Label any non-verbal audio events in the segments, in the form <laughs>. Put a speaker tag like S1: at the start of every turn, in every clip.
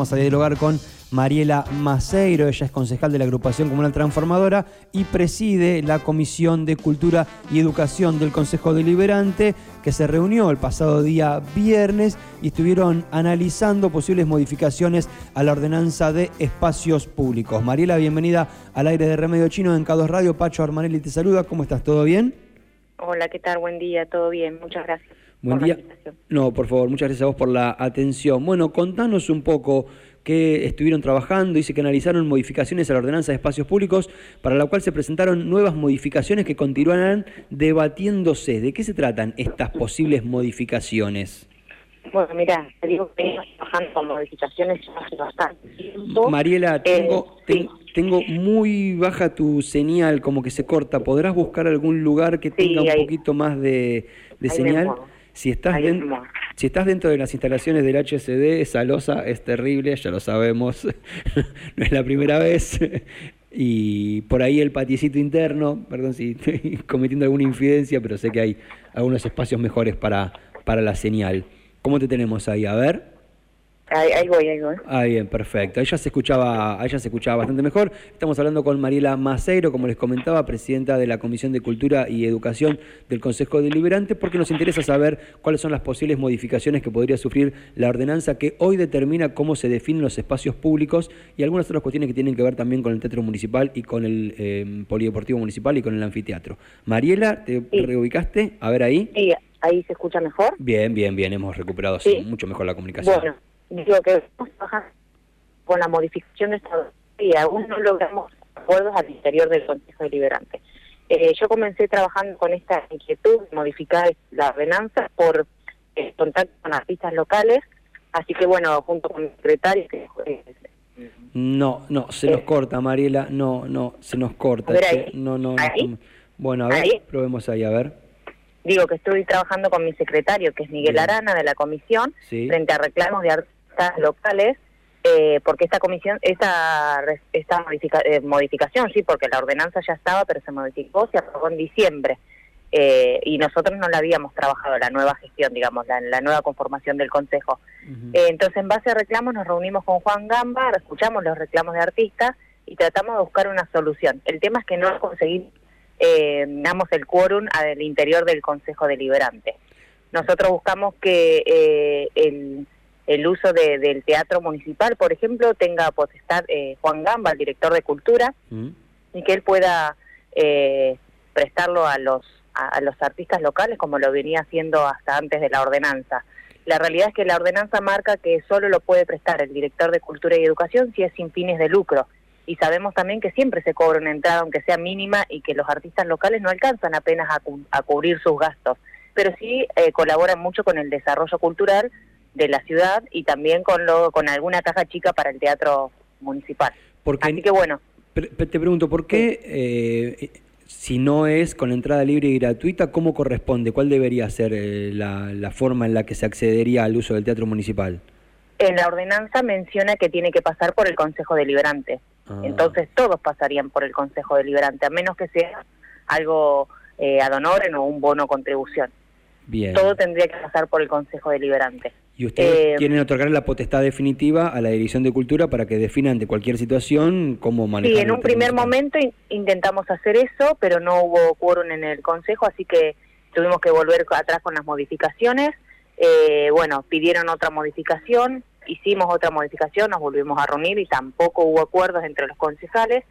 S1: Vamos a dialogar con Mariela Maceiro, ella es concejal de la agrupación comunal transformadora y preside la Comisión de Cultura y Educación del Consejo Deliberante que se reunió el pasado día viernes y estuvieron analizando posibles modificaciones a la ordenanza de espacios públicos. Mariela, bienvenida al aire de Remedio Chino en K2 Radio. Pacho Armanelli te saluda, ¿cómo estás? ¿Todo bien?
S2: Hola, ¿qué tal? Buen día, todo bien, muchas gracias.
S1: Buen día. No, por favor, muchas gracias a vos por la atención. Bueno, contanos un poco qué estuvieron trabajando, dice que analizaron modificaciones a la ordenanza de espacios públicos, para la cual se presentaron nuevas modificaciones que continuarán debatiéndose. ¿De qué se tratan estas posibles modificaciones?
S2: Bueno, mira, te digo que venimos trabajando con modificaciones hace bastante tiempo.
S1: Mariela, eh, tengo, tengo muy baja tu señal, como que se corta. ¿Podrás buscar algún lugar que tenga un poquito más de, señal? Si estás, si estás dentro de las instalaciones del HCD, esa losa es terrible, ya lo sabemos, <laughs> no es la primera vez. y por ahí el patiecito interno, perdón si estoy <laughs> cometiendo alguna infidencia, pero sé que hay algunos espacios mejores para, para la señal. ¿Cómo te tenemos ahí? A ver.
S2: Ahí, voy, ahí voy.
S1: Ah, bien, perfecto. Ella se escuchaba, ella se escuchaba bastante mejor. Estamos hablando con Mariela Maceiro, como les comentaba, presidenta de la Comisión de Cultura y Educación del Consejo Deliberante, porque nos interesa saber cuáles son las posibles modificaciones que podría sufrir la ordenanza que hoy determina cómo se definen los espacios públicos y algunas otras cuestiones que tienen que ver también con el Teatro Municipal y con el eh, Polideportivo Municipal y con el anfiteatro. Mariela, ¿te reubicaste? A ver ahí.
S2: Sí, ahí se escucha mejor.
S1: Bien, bien, bien, hemos recuperado mucho mejor la comunicación.
S2: Bueno digo que estamos trabajando con la modificación de esta y aún no logramos acuerdos al interior del Consejo Deliberante. Eh, yo comencé trabajando con esta inquietud de modificar la ordenanza por eh, contacto con artistas locales, así que bueno, junto con el secretario...
S1: no, no, se nos corta, Mariela, no, no, se nos corta. no, no, no, Bueno, a ver, probemos ahí, a ver.
S2: Digo que estoy trabajando con mi secretario, que es Miguel Arana, de la comisión, frente a reclamos de artistas locales, eh, porque esta comisión, esta, esta eh, modificación, sí, porque la ordenanza ya estaba, pero se modificó, se aprobó en diciembre. Eh, y nosotros no la habíamos trabajado, la nueva gestión, digamos, la, la nueva conformación del Consejo. entonces, en base a reclamos, nos reunimos con Juan Gamba, escuchamos los reclamos de artistas y tratamos de buscar una solución. El tema es que no conseguimos, eh, damos el quórum al interior del Consejo Deliberante. Nosotros buscamos que el el uso del teatro municipal, por ejemplo, tenga potestad eh, Juan Gamba, el director de cultura, mm. y que él pueda eh, prestarlo a los, a, los artistas locales como lo venía haciendo hasta antes de la ordenanza. La realidad es que la ordenanza marca que solo lo puede prestar el director de Cultura y Educación si es sin fines de lucro. Y sabemos también que siempre se cobra una entrada, aunque sea mínima, y que los artistas locales no alcanzan apenas a, cubrir sus gastos. Pero sí eh, colaboran mucho con el desarrollo cultural de la ciudad y también con lo, con alguna caja chica para el teatro municipal.
S1: Porque,
S2: Así que bueno.
S1: Te pregunto, ¿por qué eh, si no es con entrada libre y gratuita, cómo corresponde? ¿Cuál debería ser eh, la, la, forma en la que se accedería al uso del teatro municipal?
S2: En la ordenanza menciona que tiene que pasar por el Consejo Deliberante. Ah. Entonces todos pasarían por el Consejo Deliberante, a menos que sea algo eh, ad honorem o un bono contribución. Bien. Todo tendría que pasar por el Consejo Deliberante.
S1: Y ustedes eh, quieren otorgar la potestad definitiva a la Dirección de Cultura para que definan de cualquier situación cómo manejar.
S2: Sí, en un primer momento intentamos hacer eso, pero no hubo quórum en el Consejo, así que tuvimos que volver atrás con las modificaciones. Eh, bueno, pidieron otra modificación, hicimos otra modificación, nos volvimos a reunir y tampoco hubo acuerdos entre los concejales.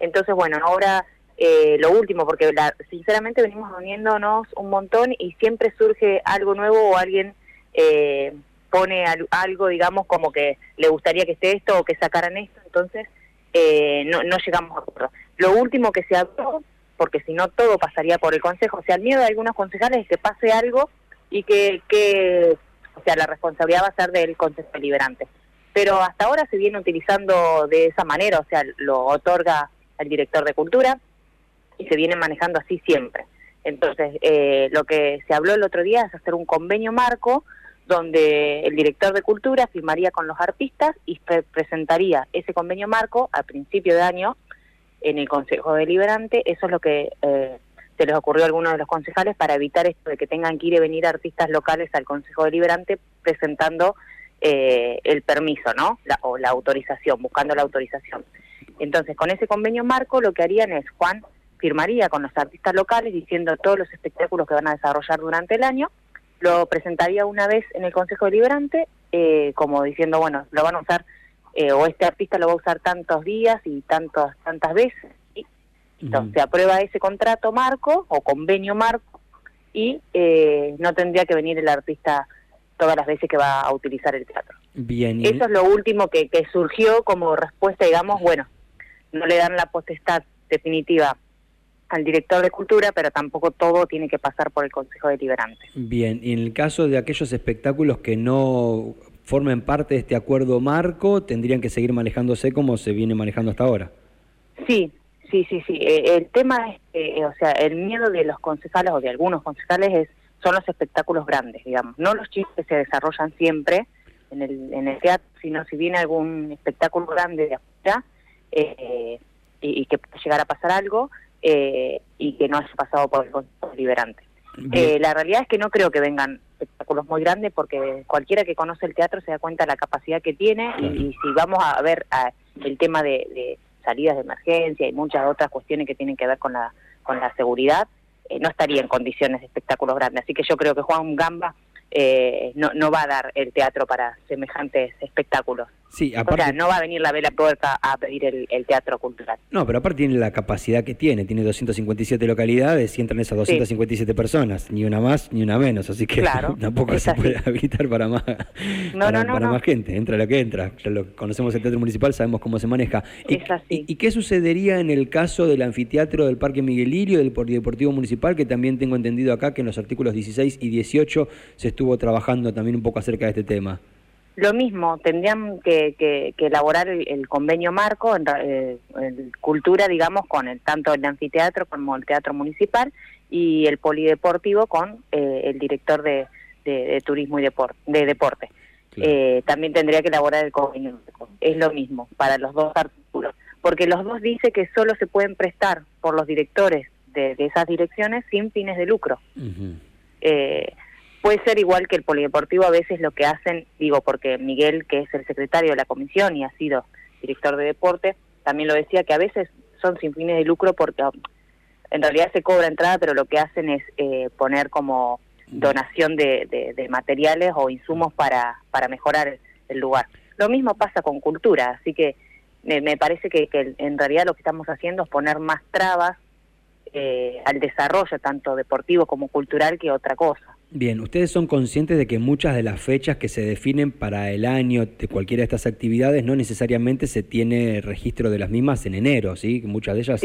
S2: Entonces, bueno, ahora eh, lo último, porque sinceramente venimos reuniéndonos un montón y siempre surge algo nuevo o alguien... Eh, pone algo, digamos, como que le gustaría que esté esto o que sacaran esto, entonces eh, no, no llegamos a acuerdo. Lo último que se habló, porque si no todo pasaría por el Consejo, o sea, el miedo de algunos concejales es que pase algo y que, que o sea, la responsabilidad va a ser del Consejo Deliberante. Pero hasta ahora se viene utilizando de esa manera, o sea, lo otorga el director de Cultura y se viene manejando así siempre. Entonces, eh, lo que se habló el otro día es hacer un convenio marco donde el director de cultura firmaría con los artistas y presentaría ese convenio marco a principio de año en el Consejo Deliberante. Eso es lo que eh, se les ocurrió a algunos de los concejales para evitar esto de que tengan que ir y venir artistas locales al Consejo Deliberante presentando eh, el permiso, ¿no? o la autorización, buscando la autorización. Entonces, con ese convenio marco, lo que harían es, Juan firmaría con los artistas locales diciendo todos los espectáculos que van a desarrollar durante el año, lo presentaría una vez en el Consejo Deliberante, eh, como diciendo, bueno, lo van a usar, eh, o este artista lo va a usar tantos días y tantos, tantas veces. Y, entonces, se aprueba ese contrato marco o convenio marco y eh, no tendría que venir el artista todas las veces que va a utilizar el teatro.
S1: Bien.
S2: Eso es lo último que, que surgió como respuesta, digamos, bueno, no le dan la potestad definitiva al director de cultura, pero tampoco todo tiene que pasar por el Consejo Deliberante.
S1: Bien, y en el caso de aquellos espectáculos que no formen parte de este acuerdo marco, tendrían que seguir manejándose como se viene manejando hasta ahora.
S2: Sí, sí, sí, sí. Eh, el tema es, que, o sea, el miedo de los concejales o de algunos concejales es son los espectáculos grandes, digamos, no los chistes que se desarrollan siempre en el, en el teatro, sino si viene algún espectáculo grande de afuera eh, y, y que pueda llegar a pasar algo, eh, y que no haya pasado por el Consejo Deliberante. Eh, la realidad es que no creo que vengan espectáculos muy grandes porque cualquiera que conoce el teatro se da cuenta de la capacidad que tiene y, si vamos a ver el tema de, salidas de emergencia y muchas otras cuestiones que tienen que ver con la, con la seguridad, eh, no estaría en condiciones de espectáculos grandes. Así que yo creo que Juan Gamba eh, no, no va a dar el teatro para semejantes espectáculos.
S1: Sí, aparte,
S2: o sea, no va a venir la Vela Puerta a pedir el, teatro cultural.
S1: No, pero aparte tiene la capacidad que tiene, tiene 257 localidades y entran esas 257 personas, ni una más ni una menos, así que <laughs> tampoco se puede habilitar para más, para, más gente, entra lo que entra. Lo conocemos el teatro municipal, sabemos cómo se maneja. ¿Y, ¿Y, qué sucedería en el caso del anfiteatro del Parque Miguel Lirio, del Polideportivo Municipal, que también tengo entendido acá que en los artículos 16 y 18 se estuvo trabajando también un poco acerca de este tema?
S2: Lo mismo, tendrían que, elaborar el, convenio marco en, eh, cultura, digamos, con el, tanto el anfiteatro como el teatro municipal y el polideportivo con eh, el director de, turismo y deporte, de deporte. Eh, también tendría que elaborar el convenio. Es lo mismo para los dos artículos, porque los dos dice que solo se pueden prestar por los directores de, esas direcciones sin fines de lucro. Puede ser igual que el polideportivo, a veces lo que hacen, digo, porque Miguel, que es el secretario de la comisión y ha sido director de deporte, también lo decía que a veces son sin fines de lucro porque um, en realidad se cobra entrada, pero lo que hacen es eh, poner como donación de, materiales o insumos para, para mejorar el lugar. Lo mismo pasa con cultura, así que me, parece que, en realidad lo que estamos haciendo es poner más trabas eh, al desarrollo tanto deportivo como cultural que otra cosa.
S1: Bien, ustedes son conscientes de que muchas de las fechas que se definen para el año de cualquiera de estas actividades no necesariamente se tiene registro de las mismas en enero, ¿sí? Muchas de ellas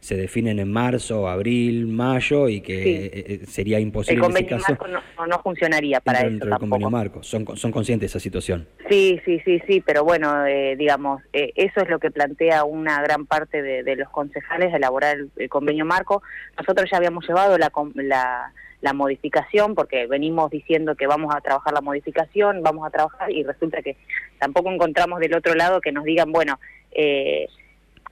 S1: se definen en marzo, abril, mayo y que eh, eh, sería imposible.
S2: El convenio marco no, funcionaría para eso. Del
S1: convenio marco, son, son conscientes de esa situación.
S2: Sí, sí, sí, sí, pero bueno, eh, digamos, eso es lo que plantea una gran parte de, los concejales, elaborar el, convenio marco. Nosotros ya habíamos llevado la, la la modificación, porque venimos diciendo que vamos a trabajar la modificación, vamos a trabajar y resulta que tampoco encontramos del otro lado que nos digan, bueno, eh,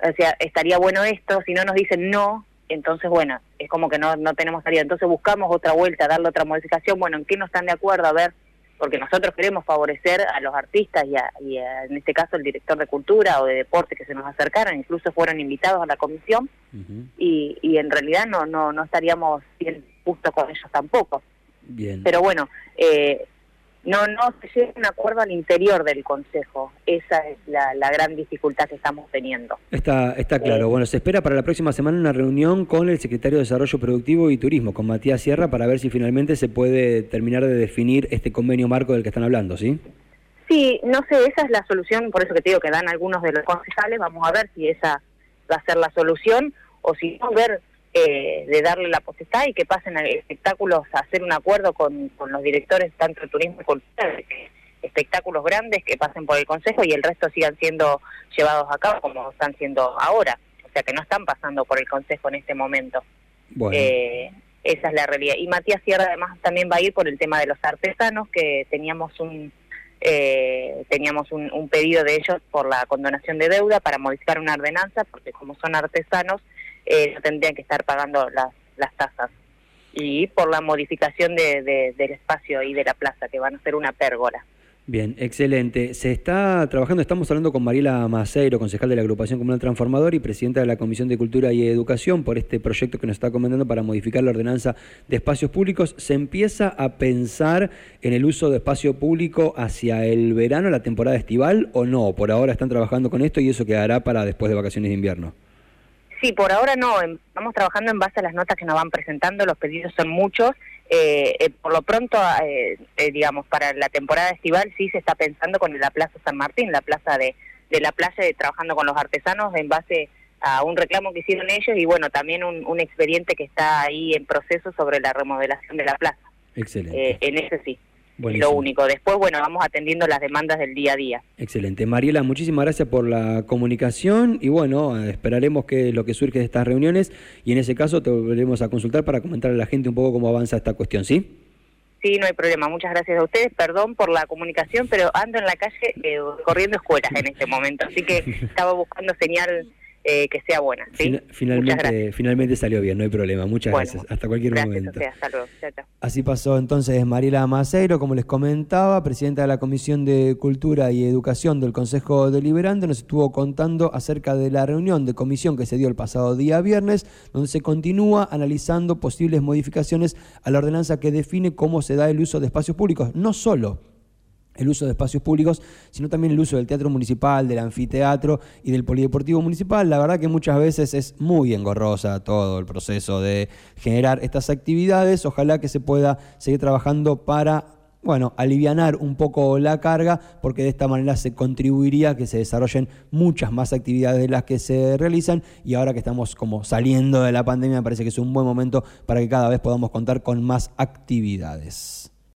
S2: o sea, estaría bueno esto, si no nos dicen no, entonces bueno, es como que no, no tenemos salida, entonces buscamos otra vuelta, darle otra modificación, bueno, ¿en qué no están de acuerdo? A ver, porque nosotros queremos favorecer a los artistas y, en este caso el director de cultura o de deporte que se nos acercaron, incluso fueron invitados a la comisión y, y en realidad no, no, no estaríamos bien justo con ellos tampoco.
S1: Bien.
S2: Pero bueno, eh, no no se llega a un acuerdo al interior del Consejo. Esa es la, gran dificultad que estamos teniendo.
S1: Está, está claro. Eh, bueno, se espera para la próxima semana una reunión con el secretario de Desarrollo Productivo y Turismo, con Matías Sierra, para ver si finalmente se puede terminar de definir este convenio marco del que están hablando, ¿sí?
S2: Sí, no sé, esa es la solución, por eso que te digo que dan algunos de los concejales, vamos a ver si esa va a ser la solución o si no, ver eh, de darle la potestad y que pasen a espectáculos a hacer un acuerdo con, los directores tanto de turismo y cultura, espectáculos grandes que pasen por el Consejo y el resto sigan siendo llevados a cabo como están siendo ahora. O sea, que no están pasando por el Consejo en este momento. Eh, esa es la realidad. Y Matías Sierra además también va a ir por el tema de los artesanos, que teníamos un eh, teníamos un, un, pedido de ellos por la condonación de deuda para modificar una ordenanza, porque como son artesanos, eh, tendrían que estar pagando las, las tasas. Y por la modificación de, del espacio y de la plaza, que van a ser una pérgola.
S1: Bien, excelente. Se está trabajando, estamos hablando con Mariela Maceiro, concejal de la Agrupación Comunal Transformador y presidenta de la Comisión de Cultura y Educación, por este proyecto que nos está comentando para modificar la ordenanza de espacios públicos. ¿Se empieza a pensar en el uso de espacio público hacia el verano, la temporada estival, o no? Por ahora están trabajando con esto y eso quedará para después de vacaciones de invierno.
S2: Sí, por ahora no. Estamos trabajando en base a las notas que nos van presentando. Los pedidos son muchos eh, eh, por lo pronto, eh, digamos, para la temporada estival sí se está pensando con la Plaza San Martín, la plaza de, de la playa, trabajando con los artesanos en base a un reclamo que hicieron ellos y bueno, también un, un expediente que está ahí en proceso sobre la remodelación de la plaza.
S1: Excelente.
S2: en ese sí lo único. Después, bueno, vamos atendiendo las demandas del día a día.
S1: Excelente. Mariela, muchísimas gracias por la comunicación y bueno, esperaremos que lo que surge de estas reuniones y en ese caso te volveremos a consultar para comentar a la gente un poco cómo avanza esta cuestión, ¿sí?
S2: Sí, no hay problema. Muchas gracias a ustedes. Perdón por la comunicación, pero ando en la calle eh, corriendo escuelas en este momento, así que <laughs> estaba buscando señal eh, que sea buena.
S1: finalmente, finalmente salió bien, no hay problema. Muchas gracias. Hasta cualquier momento. Así pasó entonces Mariela Maceiro, como les comentaba, presidenta de la Comisión de Cultura y Educación del Consejo Deliberante, nos estuvo contando acerca de la reunión de comisión que se dio el pasado día viernes, donde se continúa analizando posibles modificaciones a la ordenanza que define cómo se da el uso de espacios públicos, no solo el uso de espacios públicos, sino también el uso del teatro municipal, del anfiteatro y del polideportivo municipal. La verdad que muchas veces es muy engorrosa todo el proceso de generar estas actividades. Ojalá que se pueda seguir trabajando para bueno, alivianar un poco la carga, porque de esta manera se contribuiría a que se desarrollen muchas más actividades de las que se realizan y ahora que estamos como saliendo de la pandemia me parece que es un buen momento para que cada vez podamos contar con más actividades.